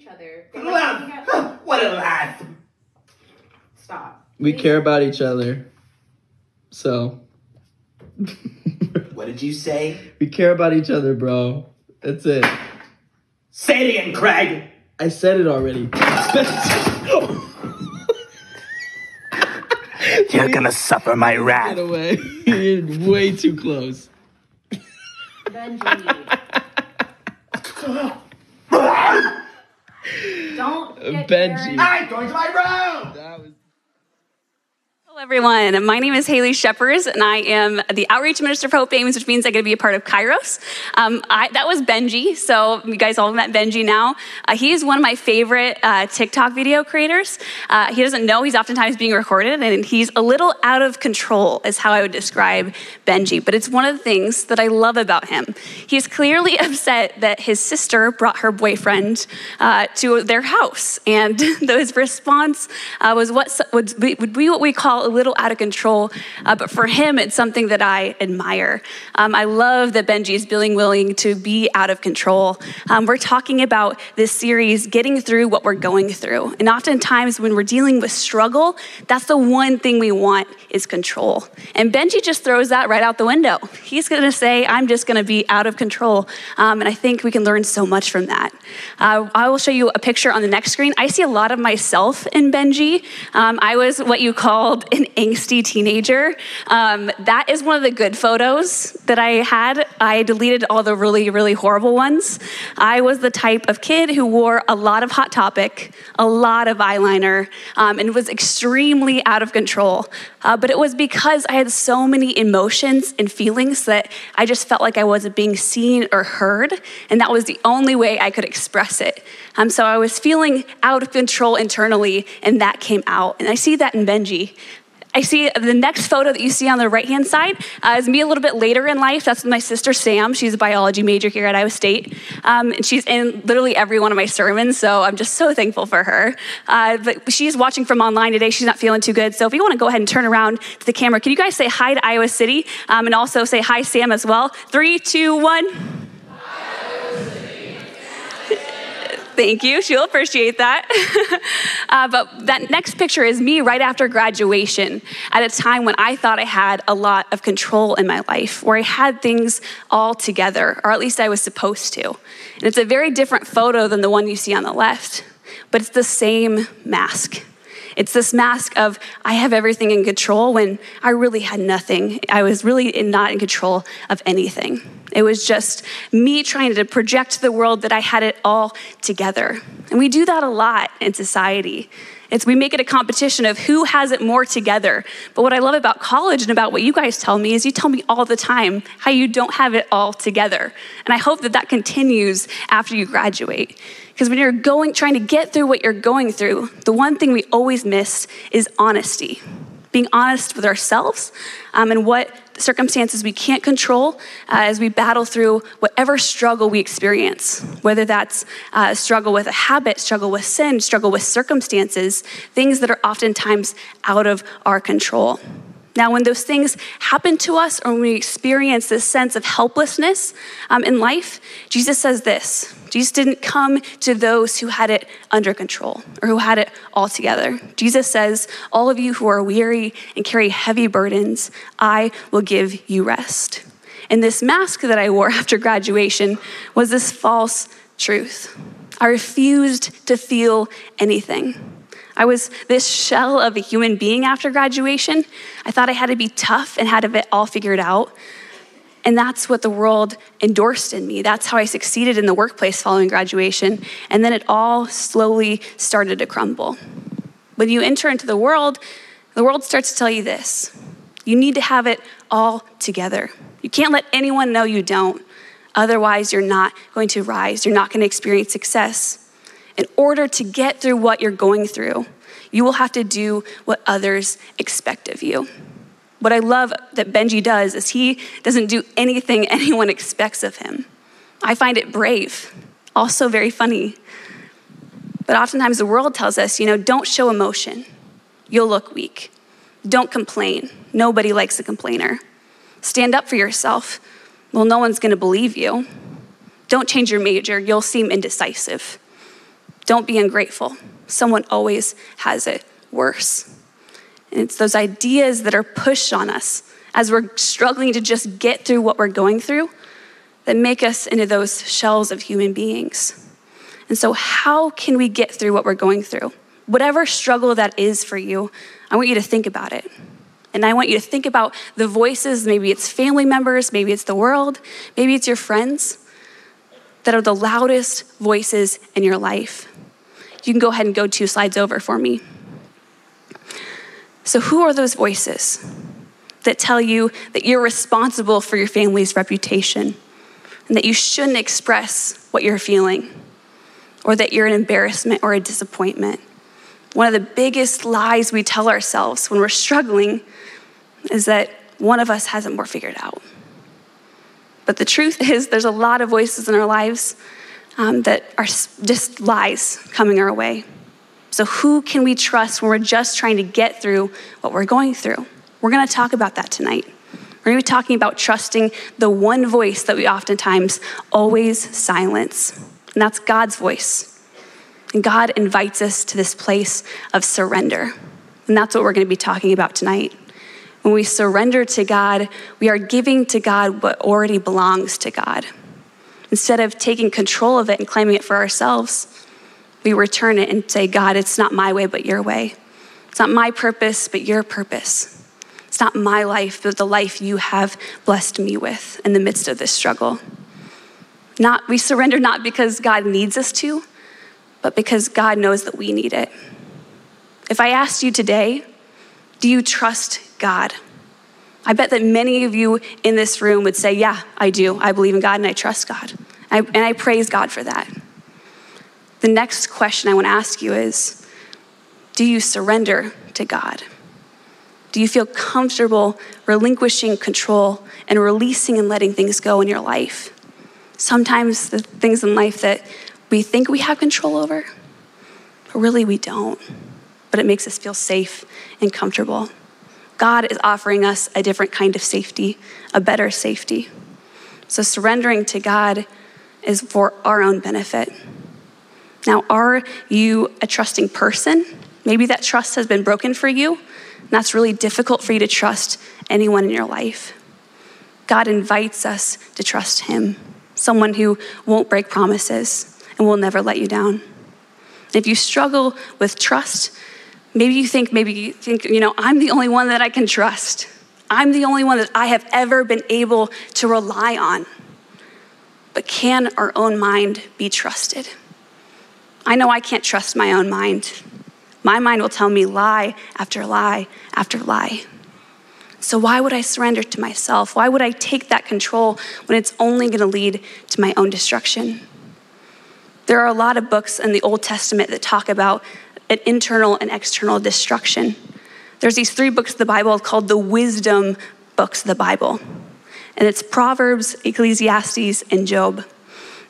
each other. What a like laugh! What a laugh! Stop. We care about each other. So What did you say? we care about each other, bro. That's it. Say it again, Craig! I said it already. You're gonna suffer my wrath. Get wrath. away. You're way too close. Benji. Don't get Benji. Karen- I'm going to my room! Everyone. My name is Haley Shepers, and I am the Outreach Minister for Hope Ames, which means I get to be a part of Kairos. Um, I, that was Benji, so you guys all met Benji now. Uh, he is one of my favorite uh, TikTok video creators. Uh, he doesn't know he's oftentimes being recorded, and he's a little out of control, is how I would describe Benji. But it's one of the things that I love about him. He's clearly upset that his sister brought her boyfriend uh, to their house, and his response uh, was what would be, what we call little out of control. Uh, but for him, it's something that I admire. Um, I love that Benji is being willing to be out of control. Um, we're talking about this series, getting through what we're going through, and oftentimes when we're dealing with struggle, that's the one thing we want is control. And Benji just throws that right out the window. He's going to say, "I'm just going to be out of control," um, and I think we can learn so much from that. Uh, I will show you a picture on the next screen. I see a lot of myself in Benji. Um, I was what you called an angsty teenager. Um, that is one of the good photos that I had. I deleted all the really, really horrible ones. I was the type of kid who wore a lot of Hot Topic, a lot of eyeliner, um, and was extremely out of control. Uh, but it was because I had so many emotions and feelings that I just felt like I wasn't being seen or heard, and that was the only way I could express it. Um, so I was feeling out of control internally, and that came out. And I see that in Benji. I see the next photo that you see on the right hand side uh, is me a little bit later in life. That's my sister Sam. She's a biology major here at Iowa State. Um, and she's in literally every one of my sermons, so I'm just so thankful for her. Uh, but she's watching from online today. She's not feeling too good. So if you want to go ahead and turn around to the camera, can you guys say hi to Iowa City um, and also say hi, Sam, as well? Three, two, one. Thank you. She'll appreciate that. uh, but that next picture is me right after graduation at a time when I thought I had a lot of control in my life, where I had things all together, or at least I was supposed to. And it's a very different photo than the one you see on the left, but it's the same mask. It's this mask of I have everything in control when I really had nothing. I was really not in control of anything. It was just me trying to project to the world that I had it all together. And we do that a lot in society. It's we make it a competition of who has it more together. But what I love about college and about what you guys tell me is you tell me all the time how you don't have it all together. And I hope that that continues after you graduate. Because when you're going trying to get through what you're going through, the one thing we always miss is honesty. Being honest with ourselves um, and what circumstances we can't control uh, as we battle through whatever struggle we experience, whether that's uh, struggle with a habit, struggle with sin, struggle with circumstances, things that are oftentimes out of our control. Now, when those things happen to us or when we experience this sense of helplessness um, in life, Jesus says this Jesus didn't come to those who had it under control or who had it all together. Jesus says, All of you who are weary and carry heavy burdens, I will give you rest. And this mask that I wore after graduation was this false truth. I refused to feel anything. I was this shell of a human being after graduation. I thought I had to be tough and had it all figured out. And that's what the world endorsed in me. That's how I succeeded in the workplace following graduation. And then it all slowly started to crumble. When you enter into the world, the world starts to tell you this you need to have it all together. You can't let anyone know you don't. Otherwise, you're not going to rise, you're not going to experience success. In order to get through what you're going through, you will have to do what others expect of you. What I love that Benji does is he doesn't do anything anyone expects of him. I find it brave, also very funny. But oftentimes the world tells us, you know, don't show emotion. You'll look weak. Don't complain. Nobody likes a complainer. Stand up for yourself. Well, no one's going to believe you. Don't change your major. You'll seem indecisive. Don't be ungrateful. Someone always has it worse. And it's those ideas that are pushed on us as we're struggling to just get through what we're going through that make us into those shells of human beings. And so, how can we get through what we're going through? Whatever struggle that is for you, I want you to think about it. And I want you to think about the voices maybe it's family members, maybe it's the world, maybe it's your friends that are the loudest voices in your life. You can go ahead and go two slides over for me. So, who are those voices that tell you that you're responsible for your family's reputation and that you shouldn't express what you're feeling or that you're an embarrassment or a disappointment? One of the biggest lies we tell ourselves when we're struggling is that one of us hasn't more figured out. But the truth is, there's a lot of voices in our lives um, that are just lies coming our way. So, who can we trust when we're just trying to get through what we're going through? We're going to talk about that tonight. We're going to be talking about trusting the one voice that we oftentimes always silence, and that's God's voice. And God invites us to this place of surrender. And that's what we're going to be talking about tonight. When we surrender to God, we are giving to God what already belongs to God. Instead of taking control of it and claiming it for ourselves, we return it and say, God, it's not my way, but your way. It's not my purpose, but your purpose. It's not my life, but the life you have blessed me with in the midst of this struggle. Not, we surrender not because God needs us to, but because God knows that we need it. If I asked you today, do you trust God? I bet that many of you in this room would say, Yeah, I do. I believe in God and I trust God. I, and I praise God for that. The next question I want to ask you is Do you surrender to God? Do you feel comfortable relinquishing control and releasing and letting things go in your life? Sometimes the things in life that we think we have control over, but really we don't. But it makes us feel safe and comfortable. God is offering us a different kind of safety, a better safety. So surrendering to God is for our own benefit. Now, are you a trusting person? Maybe that trust has been broken for you, and that's really difficult for you to trust anyone in your life. God invites us to trust Him, someone who won't break promises and will never let you down. If you struggle with trust, Maybe you think, maybe you think, you know, I'm the only one that I can trust. I'm the only one that I have ever been able to rely on. But can our own mind be trusted? I know I can't trust my own mind. My mind will tell me lie after lie after lie. So, why would I surrender to myself? Why would I take that control when it's only going to lead to my own destruction? There are a lot of books in the Old Testament that talk about an internal and external destruction. There's these three books of the Bible called the wisdom books of the Bible. And it's Proverbs, Ecclesiastes, and Job.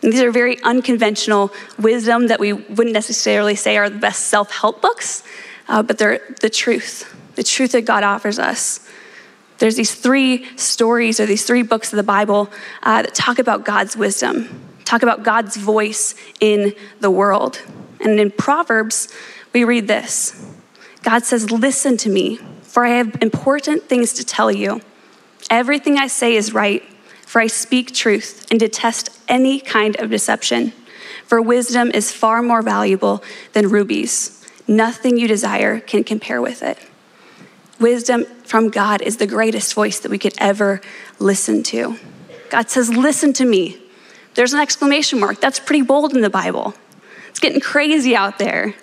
And these are very unconventional wisdom that we wouldn't necessarily say are the best self help books, uh, but they're the truth, the truth that God offers us. There's these three stories or these three books of the Bible uh, that talk about God's wisdom, talk about God's voice in the world. And in Proverbs, we read this God says, Listen to me, for I have important things to tell you. Everything I say is right, for I speak truth and detest any kind of deception. For wisdom is far more valuable than rubies. Nothing you desire can compare with it. Wisdom from God is the greatest voice that we could ever listen to. God says, Listen to me. There's an exclamation mark. That's pretty bold in the Bible. It's getting crazy out there.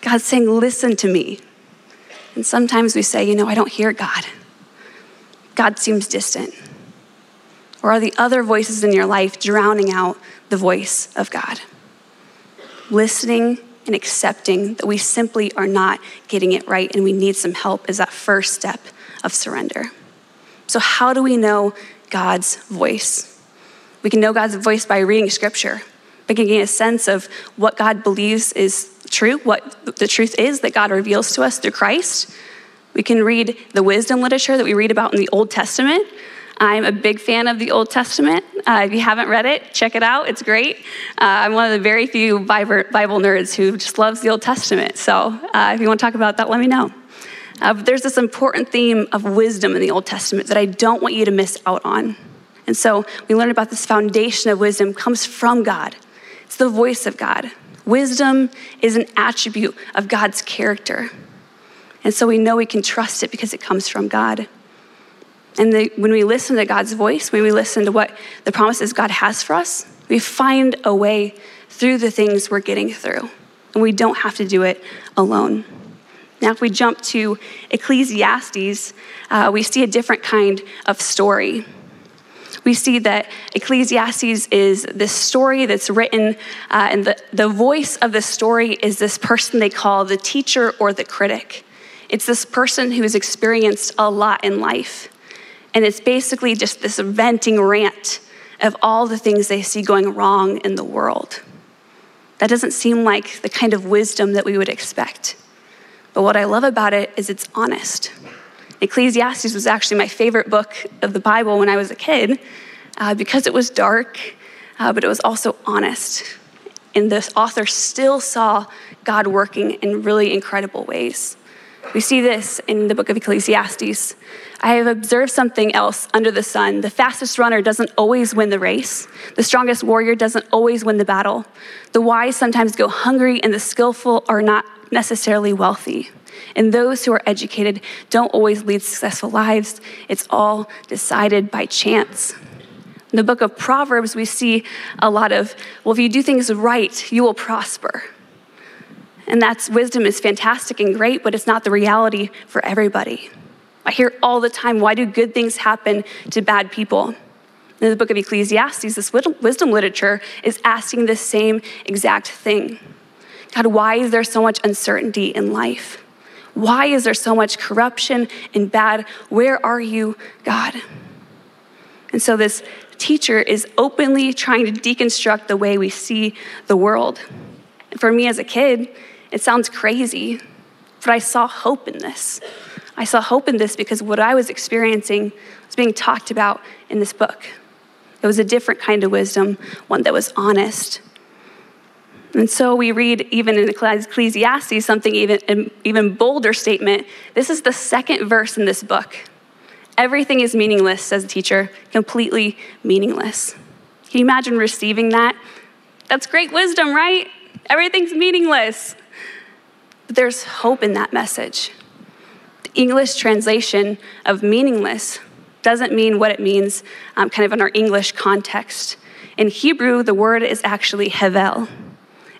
God's saying, Listen to me. And sometimes we say, You know, I don't hear God. God seems distant. Or are the other voices in your life drowning out the voice of God? Listening and accepting that we simply are not getting it right and we need some help is that first step of surrender. So, how do we know God's voice? We can know God's voice by reading scripture, by getting a sense of what God believes is true, what the truth is that God reveals to us through Christ. We can read the wisdom literature that we read about in the Old Testament I'm a big fan of the Old Testament. Uh, if you haven't read it, check it out. It's great. Uh, I'm one of the very few Bible nerds who just loves the Old Testament. So uh, if you want to talk about that, let me know. Uh, but there's this important theme of wisdom in the Old Testament that I don't want you to miss out on. And so we learned about this foundation of wisdom comes from God. It's the voice of God. Wisdom is an attribute of God's character. And so we know we can trust it because it comes from God. And the, when we listen to God's voice, when we listen to what the promises God has for us, we find a way through the things we're getting through. And we don't have to do it alone. Now, if we jump to Ecclesiastes, uh, we see a different kind of story. We see that Ecclesiastes is this story that's written, uh, and the, the voice of the story is this person they call the teacher or the critic. It's this person who has experienced a lot in life. And it's basically just this venting rant of all the things they see going wrong in the world. That doesn't seem like the kind of wisdom that we would expect. But what I love about it is it's honest. Ecclesiastes was actually my favorite book of the Bible when I was a kid uh, because it was dark, uh, but it was also honest. And the author still saw God working in really incredible ways. We see this in the book of Ecclesiastes. I have observed something else under the sun. The fastest runner doesn't always win the race. The strongest warrior doesn't always win the battle. The wise sometimes go hungry, and the skillful are not necessarily wealthy. And those who are educated don't always lead successful lives. It's all decided by chance. In the book of Proverbs, we see a lot of, well, if you do things right, you will prosper. And that's wisdom is fantastic and great, but it's not the reality for everybody. I hear all the time, why do good things happen to bad people? In the book of Ecclesiastes, this wisdom literature is asking the same exact thing. God, why is there so much uncertainty in life? Why is there so much corruption and bad? Where are you, God? And so this teacher is openly trying to deconstruct the way we see the world. And for me as a kid, it sounds crazy, but I saw hope in this. I saw hope in this because what I was experiencing was being talked about in this book. It was a different kind of wisdom, one that was honest. And so we read even in Ecclesiastes something even an even bolder statement. This is the second verse in this book. Everything is meaningless, says the teacher, completely meaningless. Can you imagine receiving that? That's great wisdom, right? Everything's meaningless. But there's hope in that message. English translation of meaningless doesn't mean what it means um, kind of in our English context. In Hebrew, the word is actually hevel.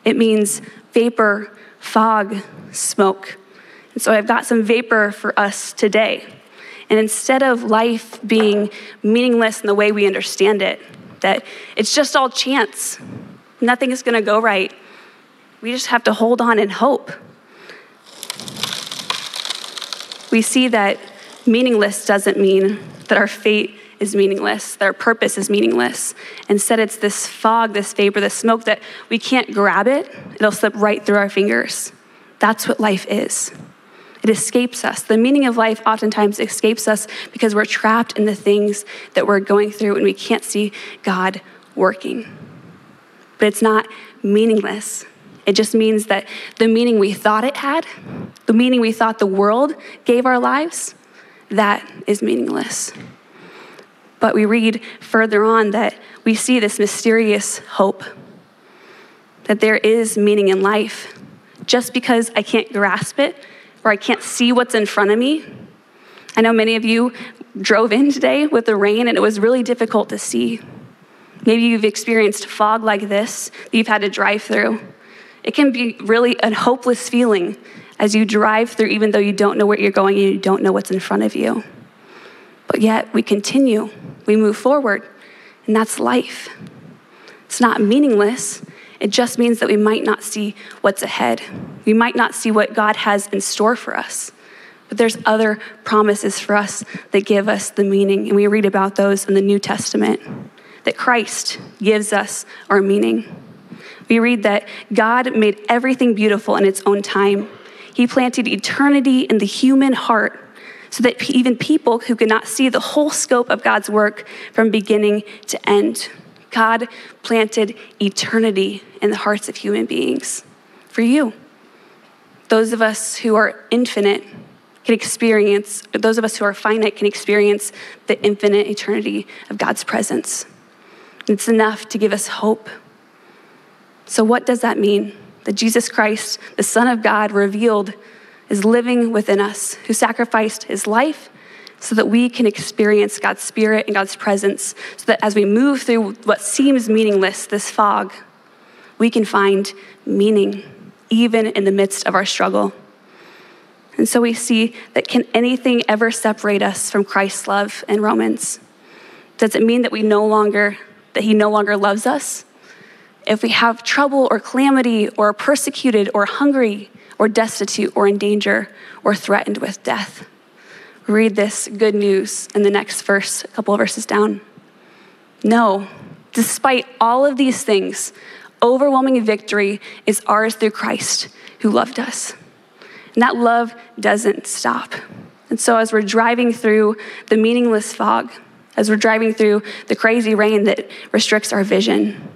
It means vapor, fog, smoke. And so I've got some vapor for us today. And instead of life being meaningless in the way we understand it, that it's just all chance, nothing is going to go right, we just have to hold on and hope we see that meaningless doesn't mean that our fate is meaningless, that our purpose is meaningless. Instead, it's this fog, this vapor, this smoke that we can't grab it, it'll slip right through our fingers. That's what life is. It escapes us. The meaning of life oftentimes escapes us because we're trapped in the things that we're going through and we can't see God working. But it's not meaningless. It just means that the meaning we thought it had, the meaning we thought the world gave our lives, that is meaningless. But we read further on that we see this mysterious hope that there is meaning in life. Just because I can't grasp it or I can't see what's in front of me. I know many of you drove in today with the rain and it was really difficult to see. Maybe you've experienced fog like this that you've had to drive through. It can be really a hopeless feeling as you drive through, even though you don't know where you're going and you don't know what's in front of you. But yet we continue, we move forward, and that's life. It's not meaningless. It just means that we might not see what's ahead. We might not see what God has in store for us. But there's other promises for us that give us the meaning, and we read about those in the New Testament that Christ gives us our meaning. We read that God made everything beautiful in its own time. He planted eternity in the human heart so that even people who could not see the whole scope of God's work from beginning to end, God planted eternity in the hearts of human beings for you. Those of us who are infinite can experience, those of us who are finite can experience the infinite eternity of God's presence. It's enough to give us hope. So, what does that mean? That Jesus Christ, the Son of God, revealed, is living within us, who sacrificed his life so that we can experience God's Spirit and God's presence, so that as we move through what seems meaningless, this fog, we can find meaning even in the midst of our struggle. And so we see that can anything ever separate us from Christ's love in Romans? Does it mean that we no longer, that he no longer loves us? If we have trouble or calamity or are persecuted or hungry or destitute or in danger or threatened with death. Read this good news in the next verse, a couple of verses down. No, despite all of these things, overwhelming victory is ours through Christ who loved us. And that love doesn't stop. And so, as we're driving through the meaningless fog, as we're driving through the crazy rain that restricts our vision,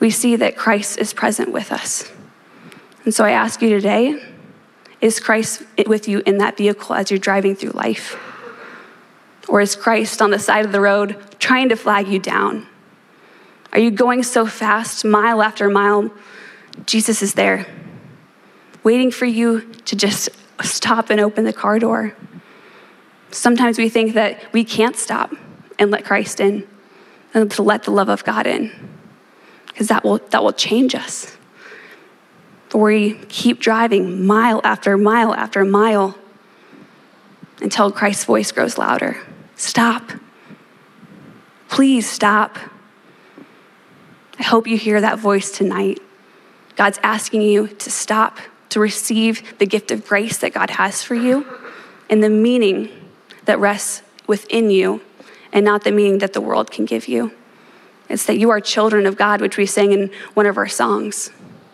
we see that Christ is present with us. And so, I ask you today is Christ with you in that vehicle as you're driving through life? Or is Christ on the side of the road trying to flag you down? Are you going so fast, mile after mile? Jesus is there, waiting for you to just stop and open the car door. Sometimes we think that we can't stop and let Christ in and to let the love of God in, because that will, that will change us. But we keep driving mile after mile after mile until Christ's voice grows louder. Stop. Please stop. I hope you hear that voice tonight. God's asking you to stop, to receive the gift of grace that God has for you and the meaning that rests within you and not the meaning that the world can give you. It's that you are children of God, which we sang in one of our songs.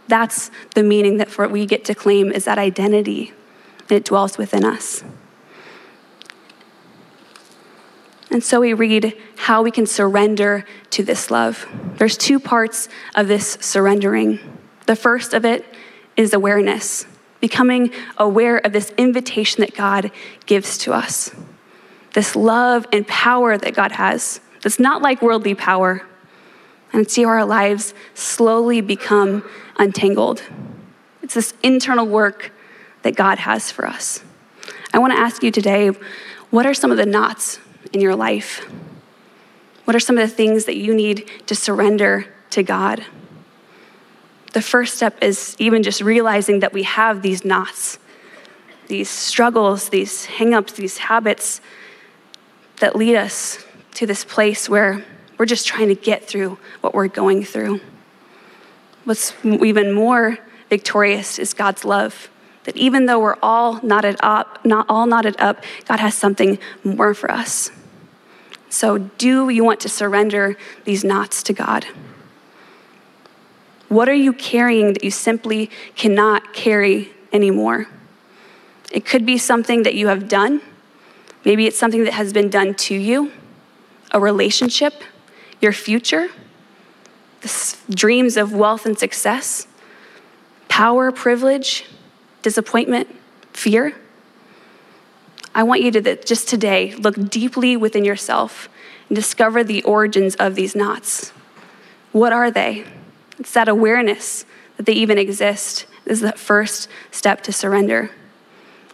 That's the meaning that for we get to claim is that identity, and it dwells within us. And so we read how we can surrender to this love. There's two parts of this surrendering. The first of it is awareness, becoming aware of this invitation that God gives to us, this love and power that God has. That's not like worldly power. And see how our lives slowly become untangled. It's this internal work that God has for us. I want to ask you today what are some of the knots in your life? What are some of the things that you need to surrender to God? The first step is even just realizing that we have these knots, these struggles, these hangups, these habits that lead us to this place where we're just trying to get through what we're going through. What's even more victorious is God's love. That even though we're all knotted up, not all knotted up, God has something more for us. So, do you want to surrender these knots to God? What are you carrying that you simply cannot carry anymore? It could be something that you have done. Maybe it's something that has been done to you, a relationship, your future, the dreams of wealth and success, power, privilege, disappointment, fear. I want you to just today look deeply within yourself and discover the origins of these knots. What are they? It's that awareness that they even exist. Is that first step to surrender.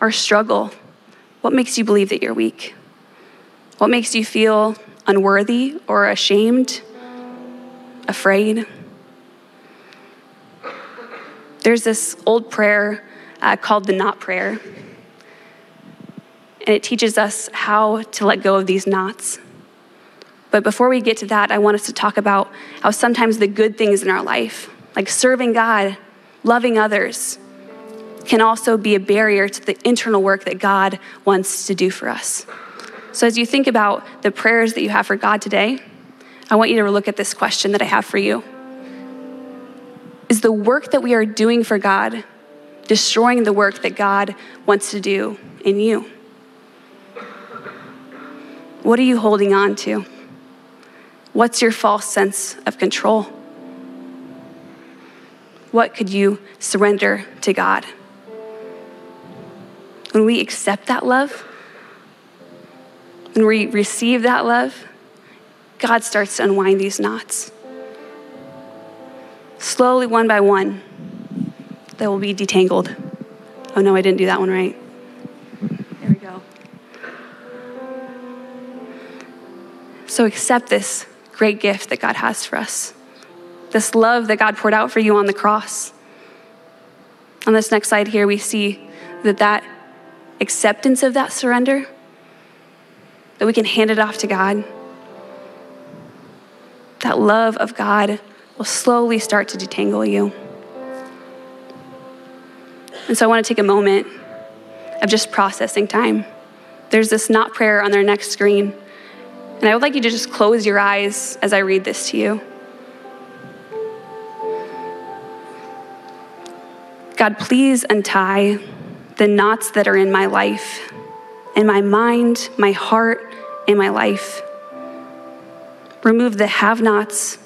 Our struggle. What makes you believe that you're weak? What makes you feel unworthy or ashamed, afraid? There's this old prayer uh, called the knot prayer. And it teaches us how to let go of these knots. But before we get to that, I want us to talk about how sometimes the good things in our life, like serving God, loving others, can also be a barrier to the internal work that God wants to do for us. So, as you think about the prayers that you have for God today, I want you to look at this question that I have for you Is the work that we are doing for God destroying the work that God wants to do in you? What are you holding on to? What's your false sense of control? What could you surrender to God? When we accept that love, when we receive that love, God starts to unwind these knots. Slowly, one by one, they will be detangled. Oh no, I didn't do that one right. There we go. So accept this great gift that God has for us, this love that God poured out for you on the cross. On this next slide here, we see that that acceptance of that surrender, that we can hand it off to God, that love of God will slowly start to detangle you. And so I want to take a moment of just processing time. There's this knot prayer on their next screen. And I would like you to just close your eyes as I read this to you. God, please untie the knots that are in my life, in my mind, my heart, in my life. Remove the have nots,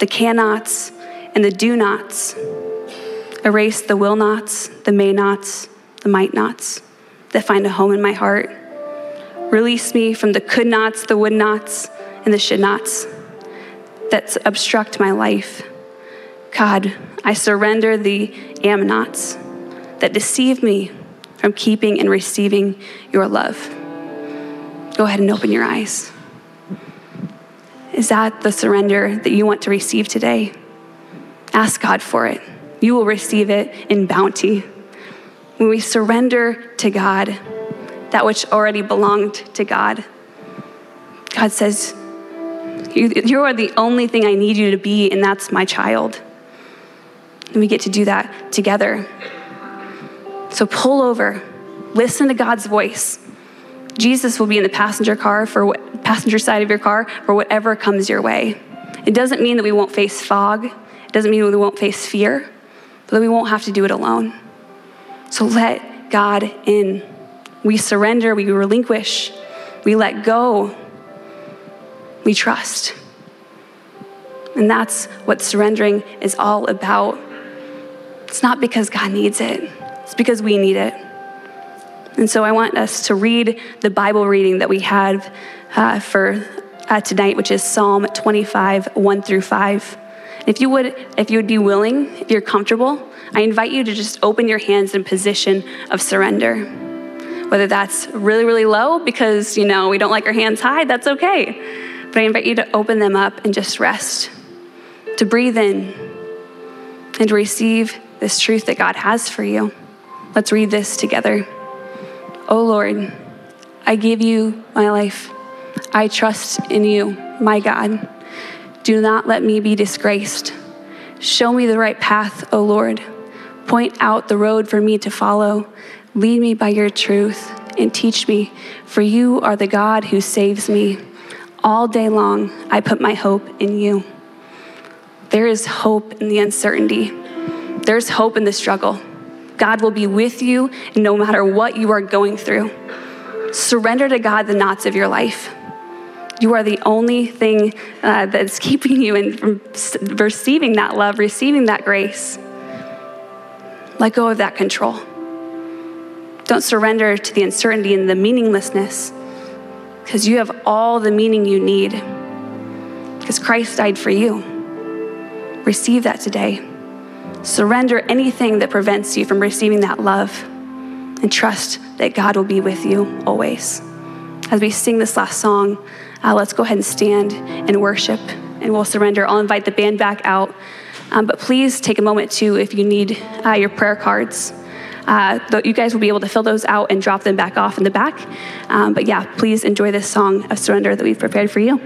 the cannots, and the do nots. Erase the will nots, the may nots, the might nots that find a home in my heart. Release me from the could nots, the would nots, and the should nots that obstruct my life. God, I surrender the am nots that deceive me from keeping and receiving your love. Go ahead and open your eyes. Is that the surrender that you want to receive today? Ask God for it. You will receive it in bounty. When we surrender to God, that which already belonged to God, God says, you, you are the only thing I need you to be, and that's my child. And we get to do that together. So pull over, listen to God's voice. Jesus will be in the passenger car for what, passenger side of your car for whatever comes your way. It doesn't mean that we won't face fog. It doesn't mean we won't face fear, but that we won't have to do it alone. So let God in. We surrender, we relinquish, we let go, we trust. And that's what surrendering is all about. It's not because God needs it, it's because we need it. And so I want us to read the Bible reading that we have uh, for uh, tonight, which is Psalm 25, 1 through 5. If you would, if you would be willing, if you're comfortable, I invite you to just open your hands in position of surrender. Whether that's really, really low because you know we don't like our hands high, that's okay. But I invite you to open them up and just rest, to breathe in, and to receive this truth that God has for you. Let's read this together. Oh Lord, I give you my life. I trust in you, my God. Do not let me be disgraced. Show me the right path, O Lord. Point out the road for me to follow. Lead me by your truth and teach me, for you are the God who saves me. All day long, I put my hope in you. There is hope in the uncertainty, there's hope in the struggle. God will be with you no matter what you are going through. Surrender to God the knots of your life. You are the only thing uh, that's keeping you in, from receiving that love, receiving that grace. Let go of that control. Don't surrender to the uncertainty and the meaninglessness because you have all the meaning you need because Christ died for you. Receive that today. Surrender anything that prevents you from receiving that love and trust that God will be with you always. As we sing this last song, uh, let's go ahead and stand and worship and we'll surrender. I'll invite the band back out. Um, but please take a moment too if you need uh, your prayer cards. Uh, you guys will be able to fill those out and drop them back off in the back. Um, but yeah, please enjoy this song of surrender that we've prepared for you.